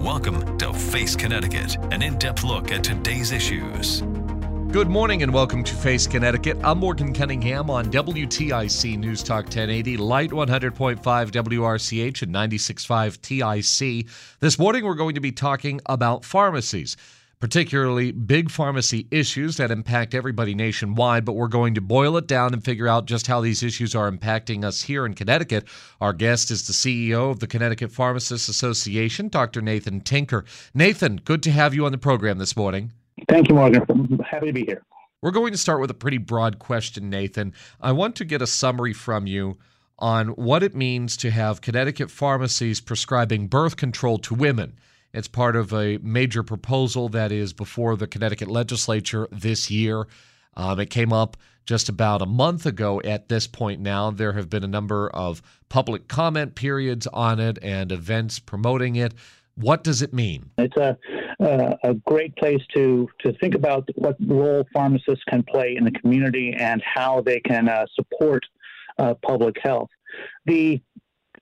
Welcome to Face Connecticut, an in depth look at today's issues. Good morning and welcome to Face Connecticut. I'm Morgan Cunningham on WTIC News Talk 1080, Light 100.5 WRCH and 96.5 TIC. This morning we're going to be talking about pharmacies particularly big pharmacy issues that impact everybody nationwide, but we're going to boil it down and figure out just how these issues are impacting us here in Connecticut. Our guest is the CEO of the Connecticut Pharmacists Association, Dr. Nathan Tinker. Nathan, good to have you on the program this morning. Thank you, Morgan. I'm happy to be here. We're going to start with a pretty broad question, Nathan. I want to get a summary from you on what it means to have Connecticut pharmacies prescribing birth control to women. It's part of a major proposal that is before the Connecticut legislature this year. Um, it came up just about a month ago at this point now. There have been a number of public comment periods on it and events promoting it. What does it mean? It's a, uh, a great place to, to think about what role pharmacists can play in the community and how they can uh, support uh, public health. The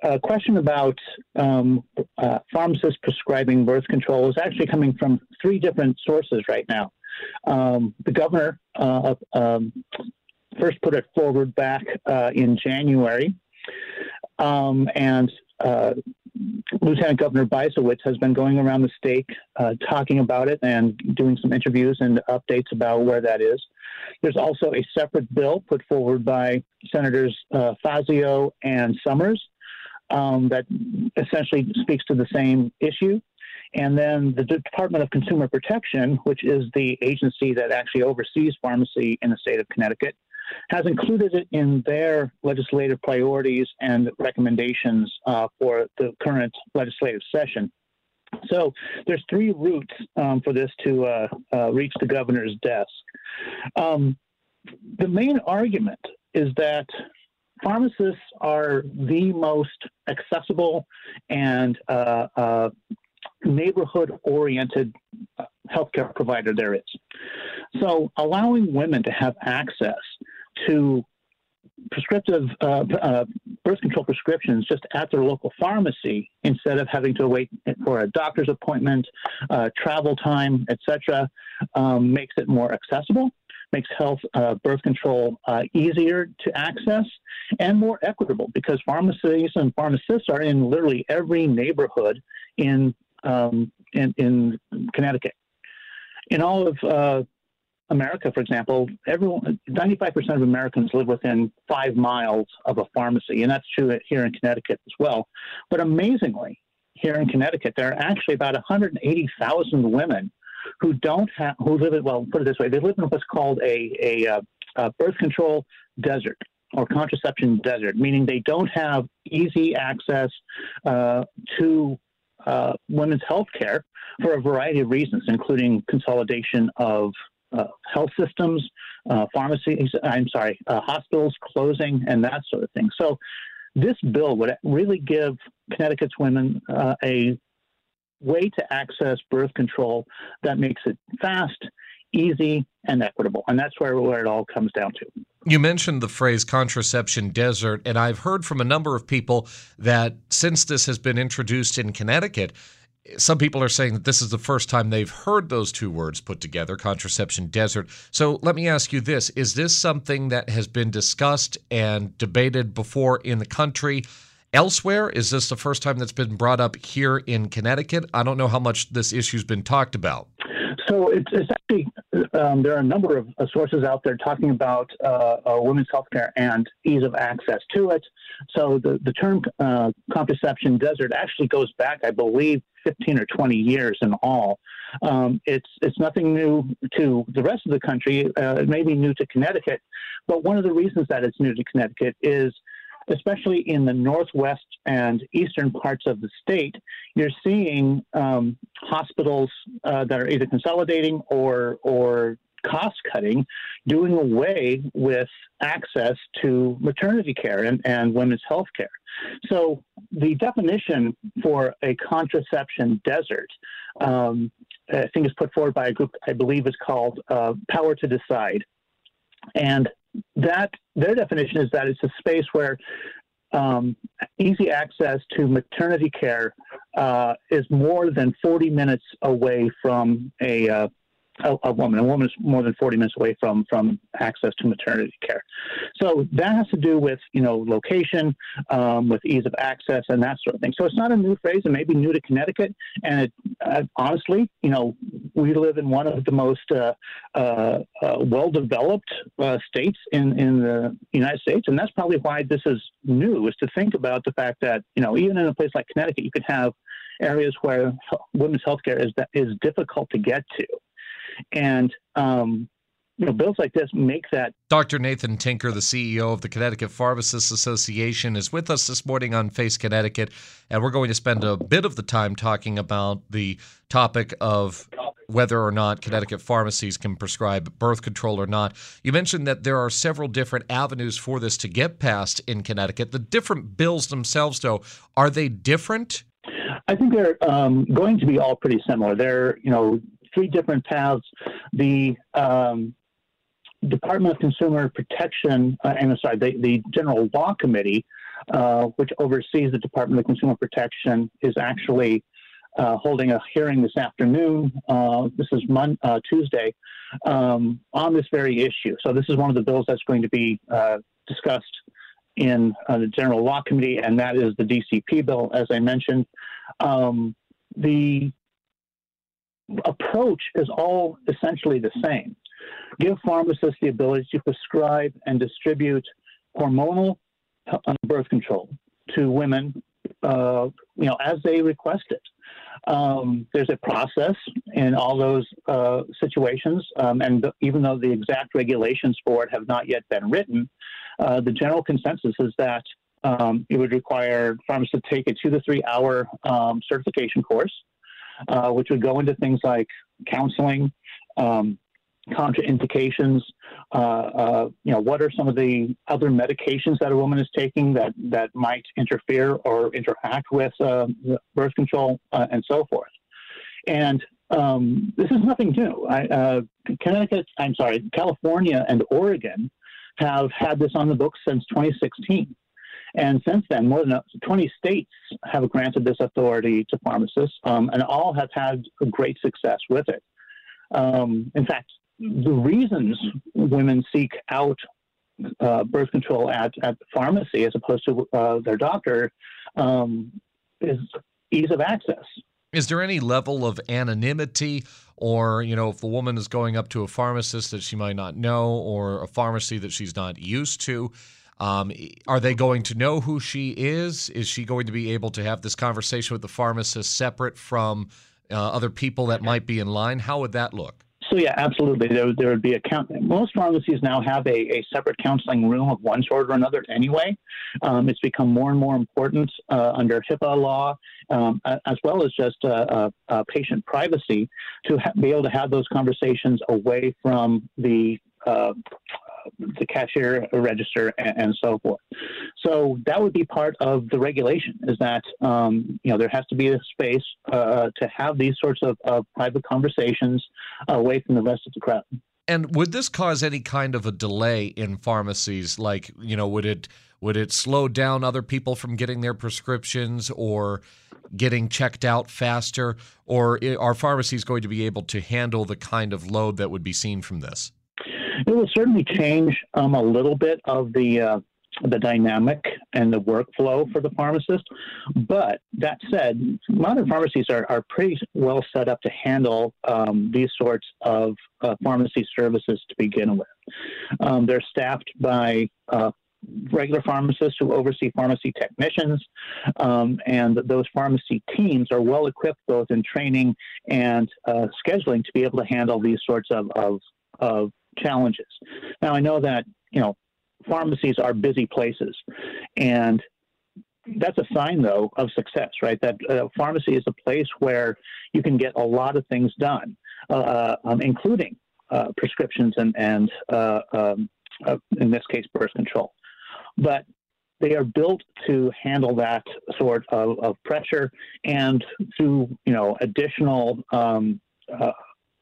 a question about um, uh, pharmacists prescribing birth control is actually coming from three different sources right now. Um, the governor uh, um, first put it forward back uh, in January, um, and uh, Lieutenant Governor Bysiewicz has been going around the state uh, talking about it and doing some interviews and updates about where that is. There's also a separate bill put forward by Senators uh, Fazio and Somers um, that essentially speaks to the same issue. And then the Department of Consumer Protection, which is the agency that actually oversees pharmacy in the state of Connecticut, has included it in their legislative priorities and recommendations uh, for the current legislative session. So there's three routes um, for this to uh, uh, reach the governor's desk. Um, the main argument is that pharmacists are the most accessible and uh, uh, neighborhood oriented uh, healthcare provider there is. So, allowing women to have access to prescriptive uh, uh, birth control prescriptions just at their local pharmacy instead of having to wait for a doctor's appointment, uh, travel time, etc., um, makes it more accessible makes health uh, birth control uh, easier to access and more equitable because pharmacies and pharmacists are in literally every neighborhood in um, in, in, Connecticut. In all of uh, America, for example, everyone, 95% of Americans live within five miles of a pharmacy, and that's true here in Connecticut as well. But amazingly, here in Connecticut, there are actually about 180,000 women who don't have who live in well put it this way they live in what's called a a, uh, a birth control desert or contraception desert, meaning they don't have easy access uh, to uh, women's health care for a variety of reasons, including consolidation of uh, health systems, uh, pharmacies, I'm sorry, uh, hospitals closing, and that sort of thing. So, this bill would really give Connecticut's women a way to access birth control that makes it fast, easy, and equitable. And that's where, where it all comes down to. You mentioned the phrase contraception desert, and I've heard from a number of people that since this has been introduced in Connecticut, some people are saying that this is the first time they've heard those two words put together, contraception desert. So let me ask you this Is this something that has been discussed and debated before in the country? Elsewhere? Is this the first time that's been brought up here in Connecticut? I don't know how much this issue's been talked about. So it's, it's actually um, there are a number of uh, sources out there talking about uh, uh, women's health care and ease of access to it. So the the term uh, contraception desert actually goes back, I believe, 15 or 20 years in all. Um, it's it's nothing new to the rest of the country. Uh, it may be new to Connecticut, but one of the reasons that it's new to Connecticut is especially in the northwest and eastern parts of the state, you're seeing um, hospitals uh, that are either consolidating or or cost cutting, doing away with access to maternity care and, and women's health care. So the definition for a contraception desert, um, I think is put forward by a group I believe is called uh, Power to Decide. And that their definition is that it's a space where um, easy access to maternity care uh, is more than 40 minutes away from a uh, a, a, woman. A woman is more than 40 minutes away from from access to maternity care. So that has to do with you know location, um, with ease of access, and that sort of thing. So it's not a new phrase. It may be new to Connecticut, and it, uh, honestly, you know, we live in one of the most uh, uh, uh well-developed uh, states in in the United States, and that's probably why this is new. Is to think about the fact that you know even in a place like Connecticut, you could have areas where women's health care is is difficult to get to and um, you know, bills like this make that. Dr. Nathan Tinker, the CEO of the Connecticut Pharmacists Association, is with us this morning on Face Connecticut, and we're going to spend a bit of the time talking about the topic of whether or not Connecticut pharmacies can prescribe birth control or not. You mentioned that there are several different avenues for this to get passed in Connecticut. The different bills themselves, though, are they different? I think they're um, going to be all pretty similar. They're, you know, three different paths. The um, Department of Consumer Protection, uh, I'm sorry, the, the General Law Committee, uh, which oversees the Department of Consumer Protection, is actually uh, holding a hearing this afternoon. Uh, this is Mon- uh, Tuesday um, on this very issue. So this is one of the bills that's going to be uh, discussed in the General Law Committee, and that is the DCP bill, as I mentioned. Um, the approach is all essentially the same. Give pharmacists the ability to prescribe and distribute hormonal birth control to women, uh, you know, as they request it. Um, there's a process in all those uh, situations, um, and even though the exact regulations for it have not yet been written, uh, the general consensus is that um, it would require pharmacists to take a two to three hour um, certification course uh, which would go into things like counseling, um, contraindications. Uh, uh, you know, what are some of the other medications that a woman is taking that that might interfere or interact with uh, birth control, uh, and so forth. And um, this is nothing new. I, uh, Connecticut, I'm sorry, California and Oregon have had this on the books since 2016. And since then, more than 20 states have granted this authority to pharmacists, um, and all have had great success with it. Um, in fact, the reasons women seek out uh, birth control at, at the pharmacy as opposed to uh, their doctor um, is ease of access. Is there any level of anonymity, or you know, if a woman is going up to a pharmacist that she might not know, or a pharmacy that she's not used to? Um, are they going to know who she is? Is she going to be able to have this conversation with the pharmacist separate from uh, other people that might be in line? How would that look? So yeah, absolutely. There, there would be a count. Most pharmacies now have a, a separate counseling room of one sort or another. Anyway, um, it's become more and more important uh, under HIPAA law, um, as well as just uh, uh, uh patient privacy, to ha- be able to have those conversations away from the uh, the cashier register and, and, so forth. So that would be part of the regulation is that, um, you know, there has to be a space uh, to have these sorts of, of private conversations away from the rest of the crowd. And would this cause any kind of a delay in pharmacies? Like, you know, would it would it slow down other people from getting their prescriptions or getting checked out faster? Or are pharmacies going to be able to handle the kind of load that would be seen from this? It will certainly change um, a little bit of the uh, the dynamic and the workflow for the pharmacist. But that said, modern pharmacies are, are pretty well set up to handle um, these sorts of uh, pharmacy services to begin with. Um, they're staffed by uh, regular pharmacists who oversee pharmacy technicians, um, and those pharmacy teams are well equipped both in training and uh, scheduling to be able to handle these sorts of, of, of challenges. Now, I know that you know pharmacies are busy places, and that's a sign, though, of success, right? That uh, pharmacy is a place where you can get a lot of things done, uh, uh um, including uh, prescriptions and, and uh, um, in this case, birth control. But they are built to handle that sort of, of pressure, and through you know additional um,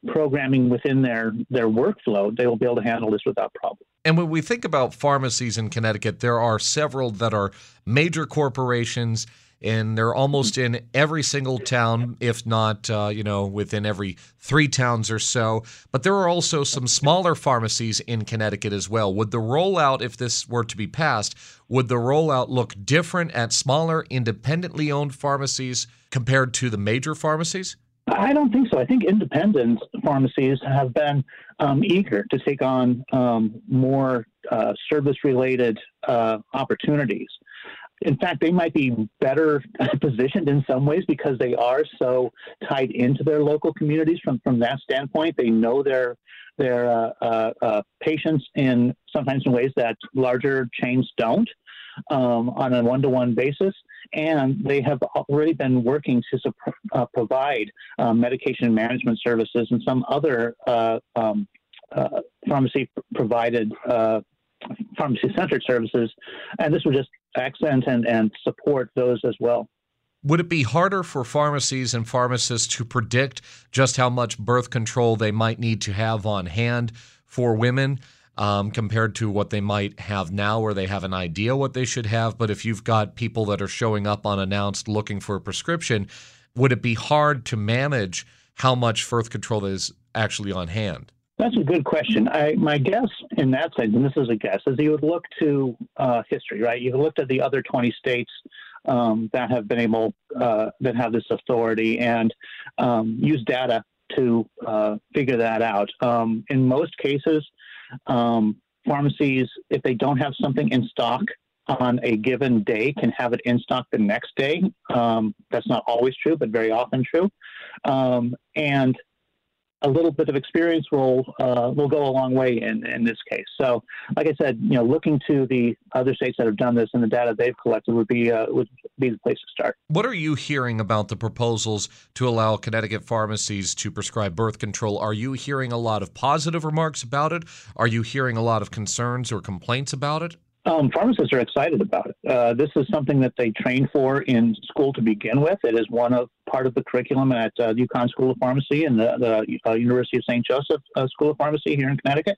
programming within their their workflow, they will be able to handle this without problem. And when we think about pharmacies in Connecticut, there are several that are major corporations, and they're almost in every single town, if not, uh, you know, within every three towns or so. But there are also some smaller pharmacies in Connecticut as well. Would the rollout, if this were to be passed, would the rollout look different at smaller, independently owned pharmacies compared to the major pharmacies? I don't think so. I think independent pharmacies have been um, eager to take on um, more uh, service related uh, opportunities. In fact, they might be better positioned in some ways because they are so tied into their local communities from, from that standpoint. They know their their uh, uh, uh patients in sometimes in ways that larger chains don't um, on a one to one basis and they have already been working to uh, provide uh, medication management services and some other uh, um, uh, pharmacy provided uh, pharmacy centered services. And this would just accent and, and support those as well. Would it be harder for pharmacies and pharmacists to predict just how much birth control they might need to have on hand for women? Um, compared to what they might have now, where they have an idea what they should have. But if you've got people that are showing up unannounced looking for a prescription, would it be hard to manage how much birth control is actually on hand? That's a good question. I, my guess in that sense, and this is a guess, is you would look to uh, history, right? You've looked at the other 20 states um, that have been able, uh, that have this authority and um, use data to uh, figure that out. Um, in most cases, um, pharmacies, if they don't have something in stock on a given day, can have it in stock the next day. Um, that's not always true, but very often true. Um, and a little bit of experience will uh, will go a long way in, in this case. So, like I said, you know, looking to the other states that have done this and the data they've collected would be uh, would be the place to start. What are you hearing about the proposals to allow Connecticut pharmacies to prescribe birth control? Are you hearing a lot of positive remarks about it? Are you hearing a lot of concerns or complaints about it? Um, pharmacists are excited about it. Uh, this is something that they train for in school to begin with. It is one of part of the curriculum at uh, UConn School of Pharmacy and the, the uh, University of St. Joseph uh, School of Pharmacy here in Connecticut.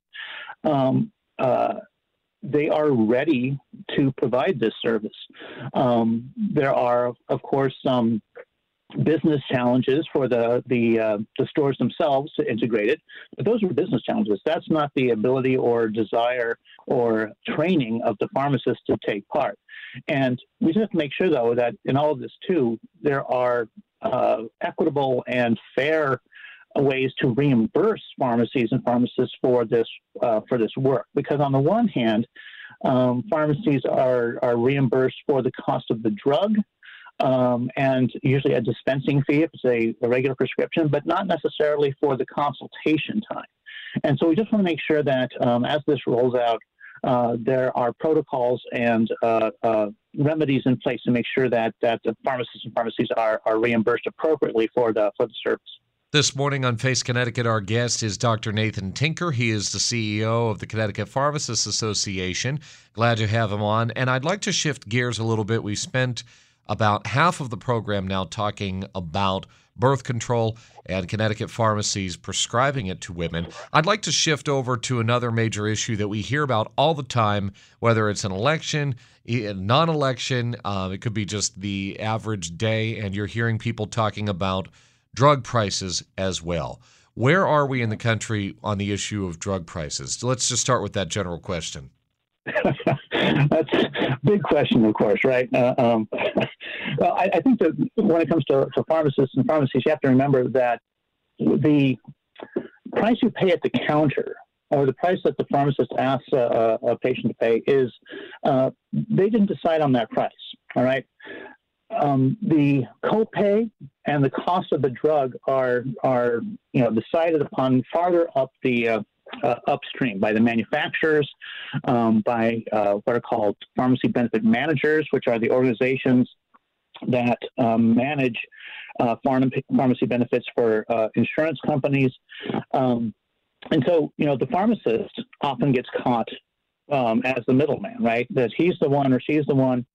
Um, uh, they are ready to provide this service. Um, there are, of course, some business challenges for the the, uh, the stores themselves to integrate it. But those are business challenges. That's not the ability or desire or training of the pharmacist to take part. And we just have to make sure, though, that in all of this too, there are uh, equitable and fair ways to reimburse pharmacies and pharmacists for this uh, for this work. Because on the one hand, um, pharmacies are are reimbursed for the cost of the drug um, and usually a dispensing fee if it's a, a, regular prescription, but not necessarily for the consultation time. And so we just want to make sure that um, as this rolls out, uh, there are protocols and uh, uh, remedies in place to make sure that, that the pharmacists and pharmacies are, are reimbursed appropriately for the, for the service. This morning on Face Connecticut, our guest is Dr. Nathan Tinker. He is the CEO of the Connecticut Pharmacists Association. Glad to have him on. And I'd like to shift gears a little bit. We spent about half of the program now talking about birth control and Connecticut pharmacies prescribing it to women. I'd like to shift over to another major issue that we hear about all the time, whether it's an election, a non election, uh, it could be just the average day, and you're hearing people talking about drug prices as well. Where are we in the country on the issue of drug prices? Let's just start with that general question. That's a big question, of course, right? Uh, um, well, I, I, think that when it comes to, to pharmacists and pharmacies, you have to remember that the price you pay at the counter or the price that the pharmacist asks a, a patient to pay is uh, they didn't decide on that price. All right. Um, the copay and the cost of the drug are are you know decided upon farther up the uh, uh, upstream by the manufacturers, um, by uh, what are called pharmacy benefit managers, which are the organizations that um, manage uh, pharmacy benefits for uh, insurance companies. Um, and so, you know, the pharmacist often gets caught um, as the middleman, right? That he's the one or she's the one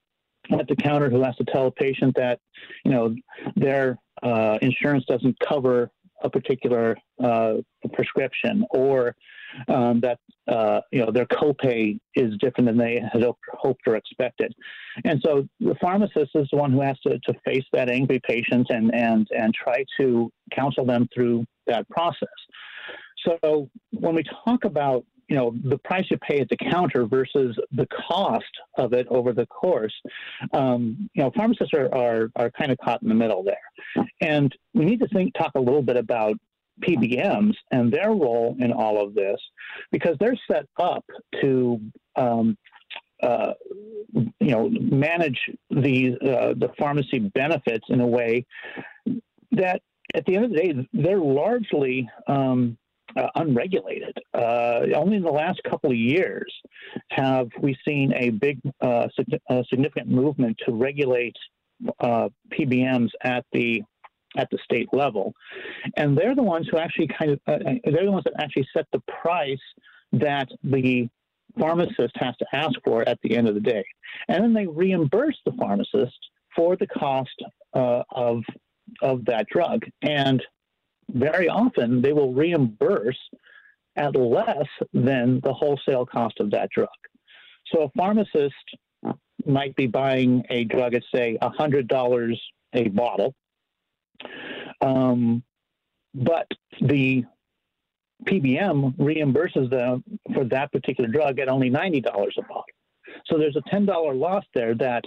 at the counter who has to tell a patient that, you know, their uh, insurance doesn't cover a particular uh, prescription or um, that uh, you know their copay is different than they had hoped or expected, and so the pharmacist is the one who has to, to face that angry patient and and and try to counsel them through that process. So when we talk about you know the price you pay at the counter versus the cost of it over the course um, you know pharmacists are, are, are kind of caught in the middle there. And we need to think talk a little bit about PBMs and their role in all of this because they're set up to um, uh, you know manage the uh, the pharmacy benefits in a way that at the end of the day they're largely um, uh, unregulated. Uh, only in the last couple of years have we seen a big, uh, significant movement to regulate uh, PBMs at the at the state level, and they're the ones who actually kind of uh, they're the ones that actually set the price that the pharmacist has to ask for at the end of the day, and then they reimburse the pharmacist for the cost uh, of of that drug. And very often they will reimburse at less than the wholesale cost of that drug. So a pharmacist might be buying a drug at, say, $100 a bottle, um, but the PBM reimburses them for that particular drug at only $90 a bottle. So there's a $10 loss there that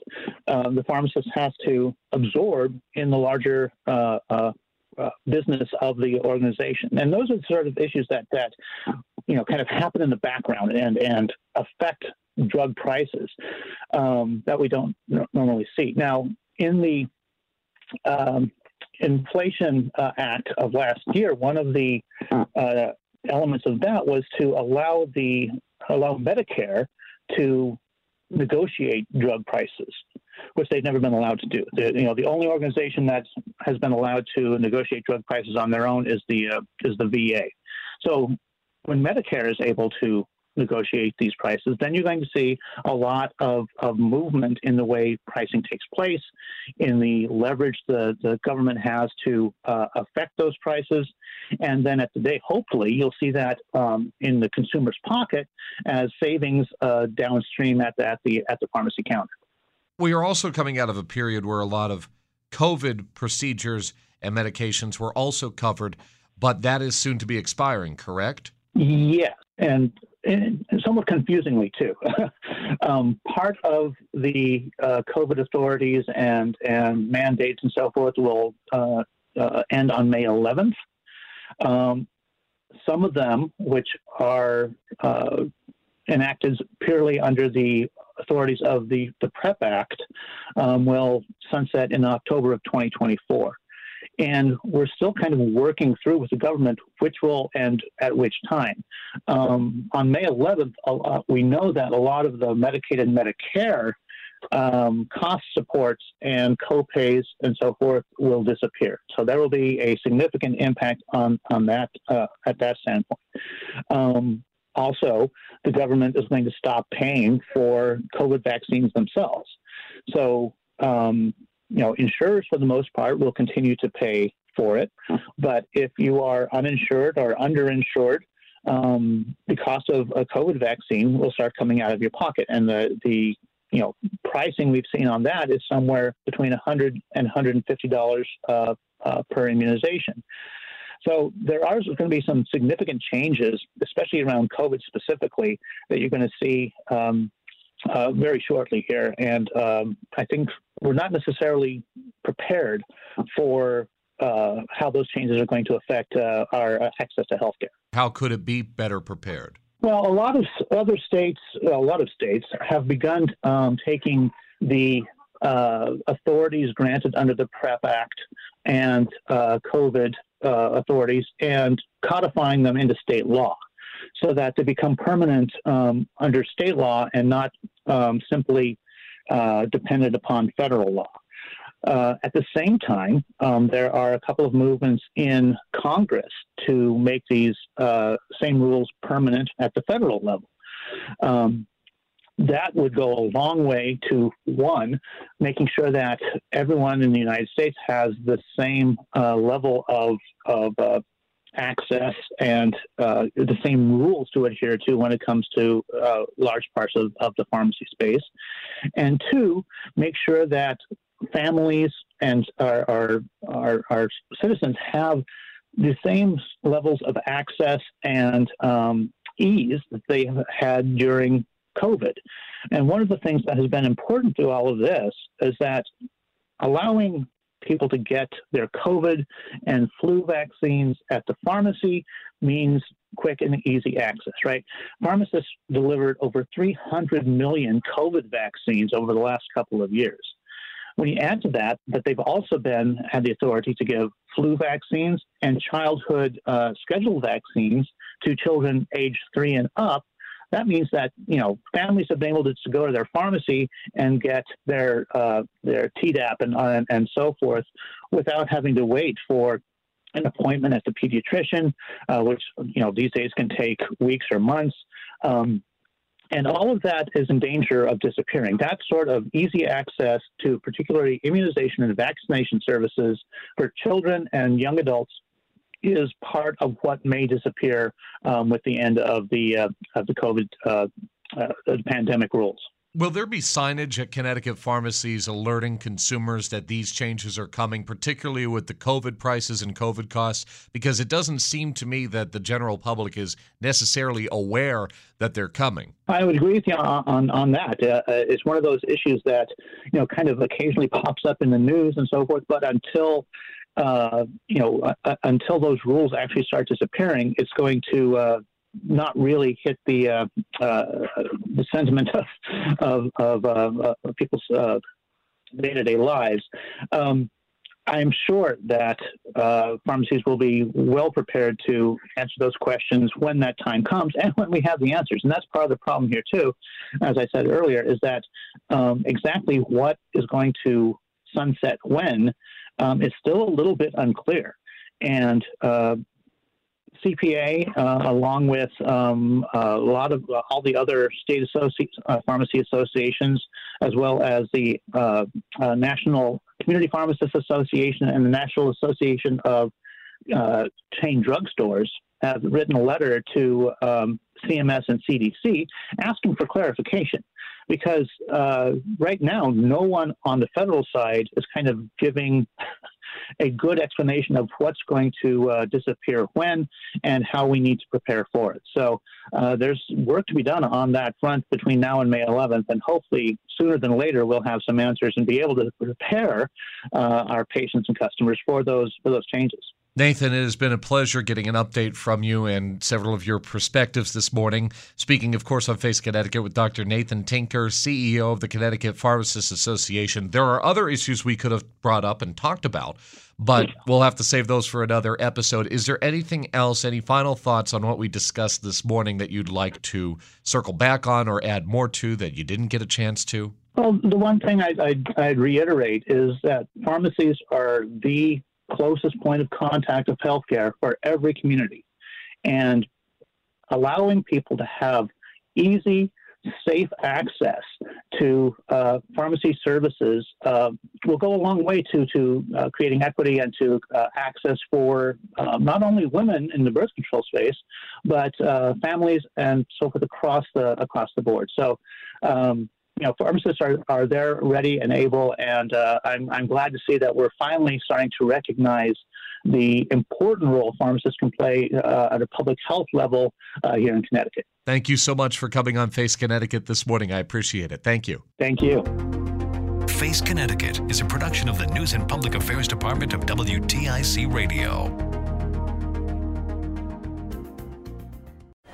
uh, the pharmacist has to absorb in the larger uh, uh, uh, business of the organization. And those are the sort of issues that that you know kind of happen in the background and and affect drug prices um, that we don't normally see. Now, in the um, Inflation uh, Act of last year, one of the uh, elements of that was to allow the allow Medicare to negotiate drug prices which they've never been allowed to do. The, you know, the only organization that has been allowed to negotiate drug prices on their own is the uh, is the VA. So when Medicare is able to negotiate these prices, then you're going to see a lot of, of movement in the way pricing takes place, in the leverage the, the government has to uh, affect those prices. And then at the day, hopefully, you'll see that um, in the consumer's pocket as savings uh, downstream at the, at the, at the pharmacy counter. We are also coming out of a period where a lot of COVID procedures and medications were also covered, but that is soon to be expiring, correct? Yes, and, and somewhat confusingly too. um, part of the uh, COVID authorities and and mandates and so forth will uh, uh, end on May 11th. Um, some of them, which are uh, enacted purely under the authorities of the, the PREP Act um, will sunset in October of 2024. And we're still kind of working through with the government which will end at which time. Um, on May 11th, uh, we know that a lot of the Medicaid and Medicare um, cost supports and copays and so forth will disappear. So there will be a significant impact on on that uh, at that standpoint. Um, also, the government is going to stop paying for COVID vaccines themselves. So, um, you know, insurers for the most part will continue to pay for it. But if you are uninsured or underinsured, um, the cost of a COVID vaccine will start coming out of your pocket. And the, the you know, pricing we've seen on that is somewhere between 100 and $150 uh, uh, per immunization. So there are going to be some significant changes, especially around COVID specifically, that you're going to see um, uh, very shortly here, and um, I think we're not necessarily prepared for uh, how those changes are going to affect uh, our access to healthcare. How could it be better prepared? Well, a lot of other states, a lot of states have begun um, taking the uh, authorities granted under the PREP Act and uh, COVID uh, authorities and codifying them into state law so that they become permanent um, under state law and not um, simply uh, dependent upon federal law. Uh, at the same time, um, there are a couple of movements in Congress to make these uh, same rules permanent at the federal level. Um, that would go a long way to one, making sure that everyone in the United States has the same uh, level of, of uh, access and uh, the same rules to adhere to when it comes to uh, large parts of, of the pharmacy space. And two, make sure that families and our, our, our, our citizens have the same levels of access and um, ease that they had during COVID. And one of the things that has been important to all of this is that allowing people to get their COVID and flu vaccines at the pharmacy means quick and easy access, right? Pharmacists delivered over 300 million COVID vaccines over the last couple of years. When you add to that that they've also been had the authority to give flu vaccines and childhood uh, scheduled vaccines to children aged three and up, that means that you know families have been able to, go to their pharmacy and get their uh, their Tdap and, and and so forth without having to wait for an appointment at the pediatrician, uh, which you know these days can take weeks or months. Um, and all of that is in danger of disappearing. That sort of easy access to particularly immunization and vaccination services for children and young adults is part of what may disappear um, with the end of the uh, of the COVID uh, uh, pandemic rules. Will there be signage at Connecticut pharmacies alerting consumers that these changes are coming, particularly with the COVID prices and COVID costs? Because it doesn't seem to me that the general public is necessarily aware that they're coming. I would agree with you on on, on that. Uh, uh it's one of those issues that you know kind of occasionally pops up in the news and so forth, but until uh, you know, uh, uh, until those rules actually start disappearing, it's going to uh, not really hit the uh, uh, the sentiment of of, of people's day to day lives. Um, I'm sure that pharmacies will be well prepared to answer those questions when that time comes and when we have the answers. And that's part of the problem here, too, as I said earlier, is that um, exactly what is going to sunset when um, is still a little bit unclear. And uh, CPA, uh, along with um, a lot of uh, all the other state uh, pharmacy associations, as well as the uh, uh, National Community Pharmacists Association and the National Association of Chain Drugstores, have written a letter to um, CMS and CDC asking for clarification because uh, right now, no one on the federal side is kind of giving a good explanation of what's going to uh, disappear when and how we need to prepare for it. So uh, there's work to be done on that front between now and May 11th, and hopefully sooner than later we'll have some answers and be able to prepare uh, our patients and customers for those for those changes. Nathan, it has been a pleasure getting an update from you and several of your perspectives this morning. Speaking, of course, on Face Connecticut with Dr. Nathan Tinker, CEO of the Connecticut Pharmacists Association. There are other issues we could have brought up and talked about, but we'll have to save those for another episode. Is there anything else, any final thoughts on what we discussed this morning that you'd like to circle back on or add more to that you didn't get a chance to? Well, the one thing I'd, I'd, I'd reiterate is that pharmacies are the closest point of contact of healthcare for every community. And allowing people to have easy, safe access to uh, pharmacy services uh, will go a long way to to uh, creating equity and to uh, access for uh, not only women in the birth control space, but uh, families and so forth across the across the board. So. Um, you know, pharmacists are, are there ready and able, and uh, I'm, I'm glad to see that we're finally starting to recognize the important role pharmacists can play uh, at a public health level uh, here in Connecticut. Thank you so much for coming on Face Connecticut this morning. I appreciate it. Thank you. Thank you. Face Connecticut is a production of the News and Public Affairs Department of WTIC Radio.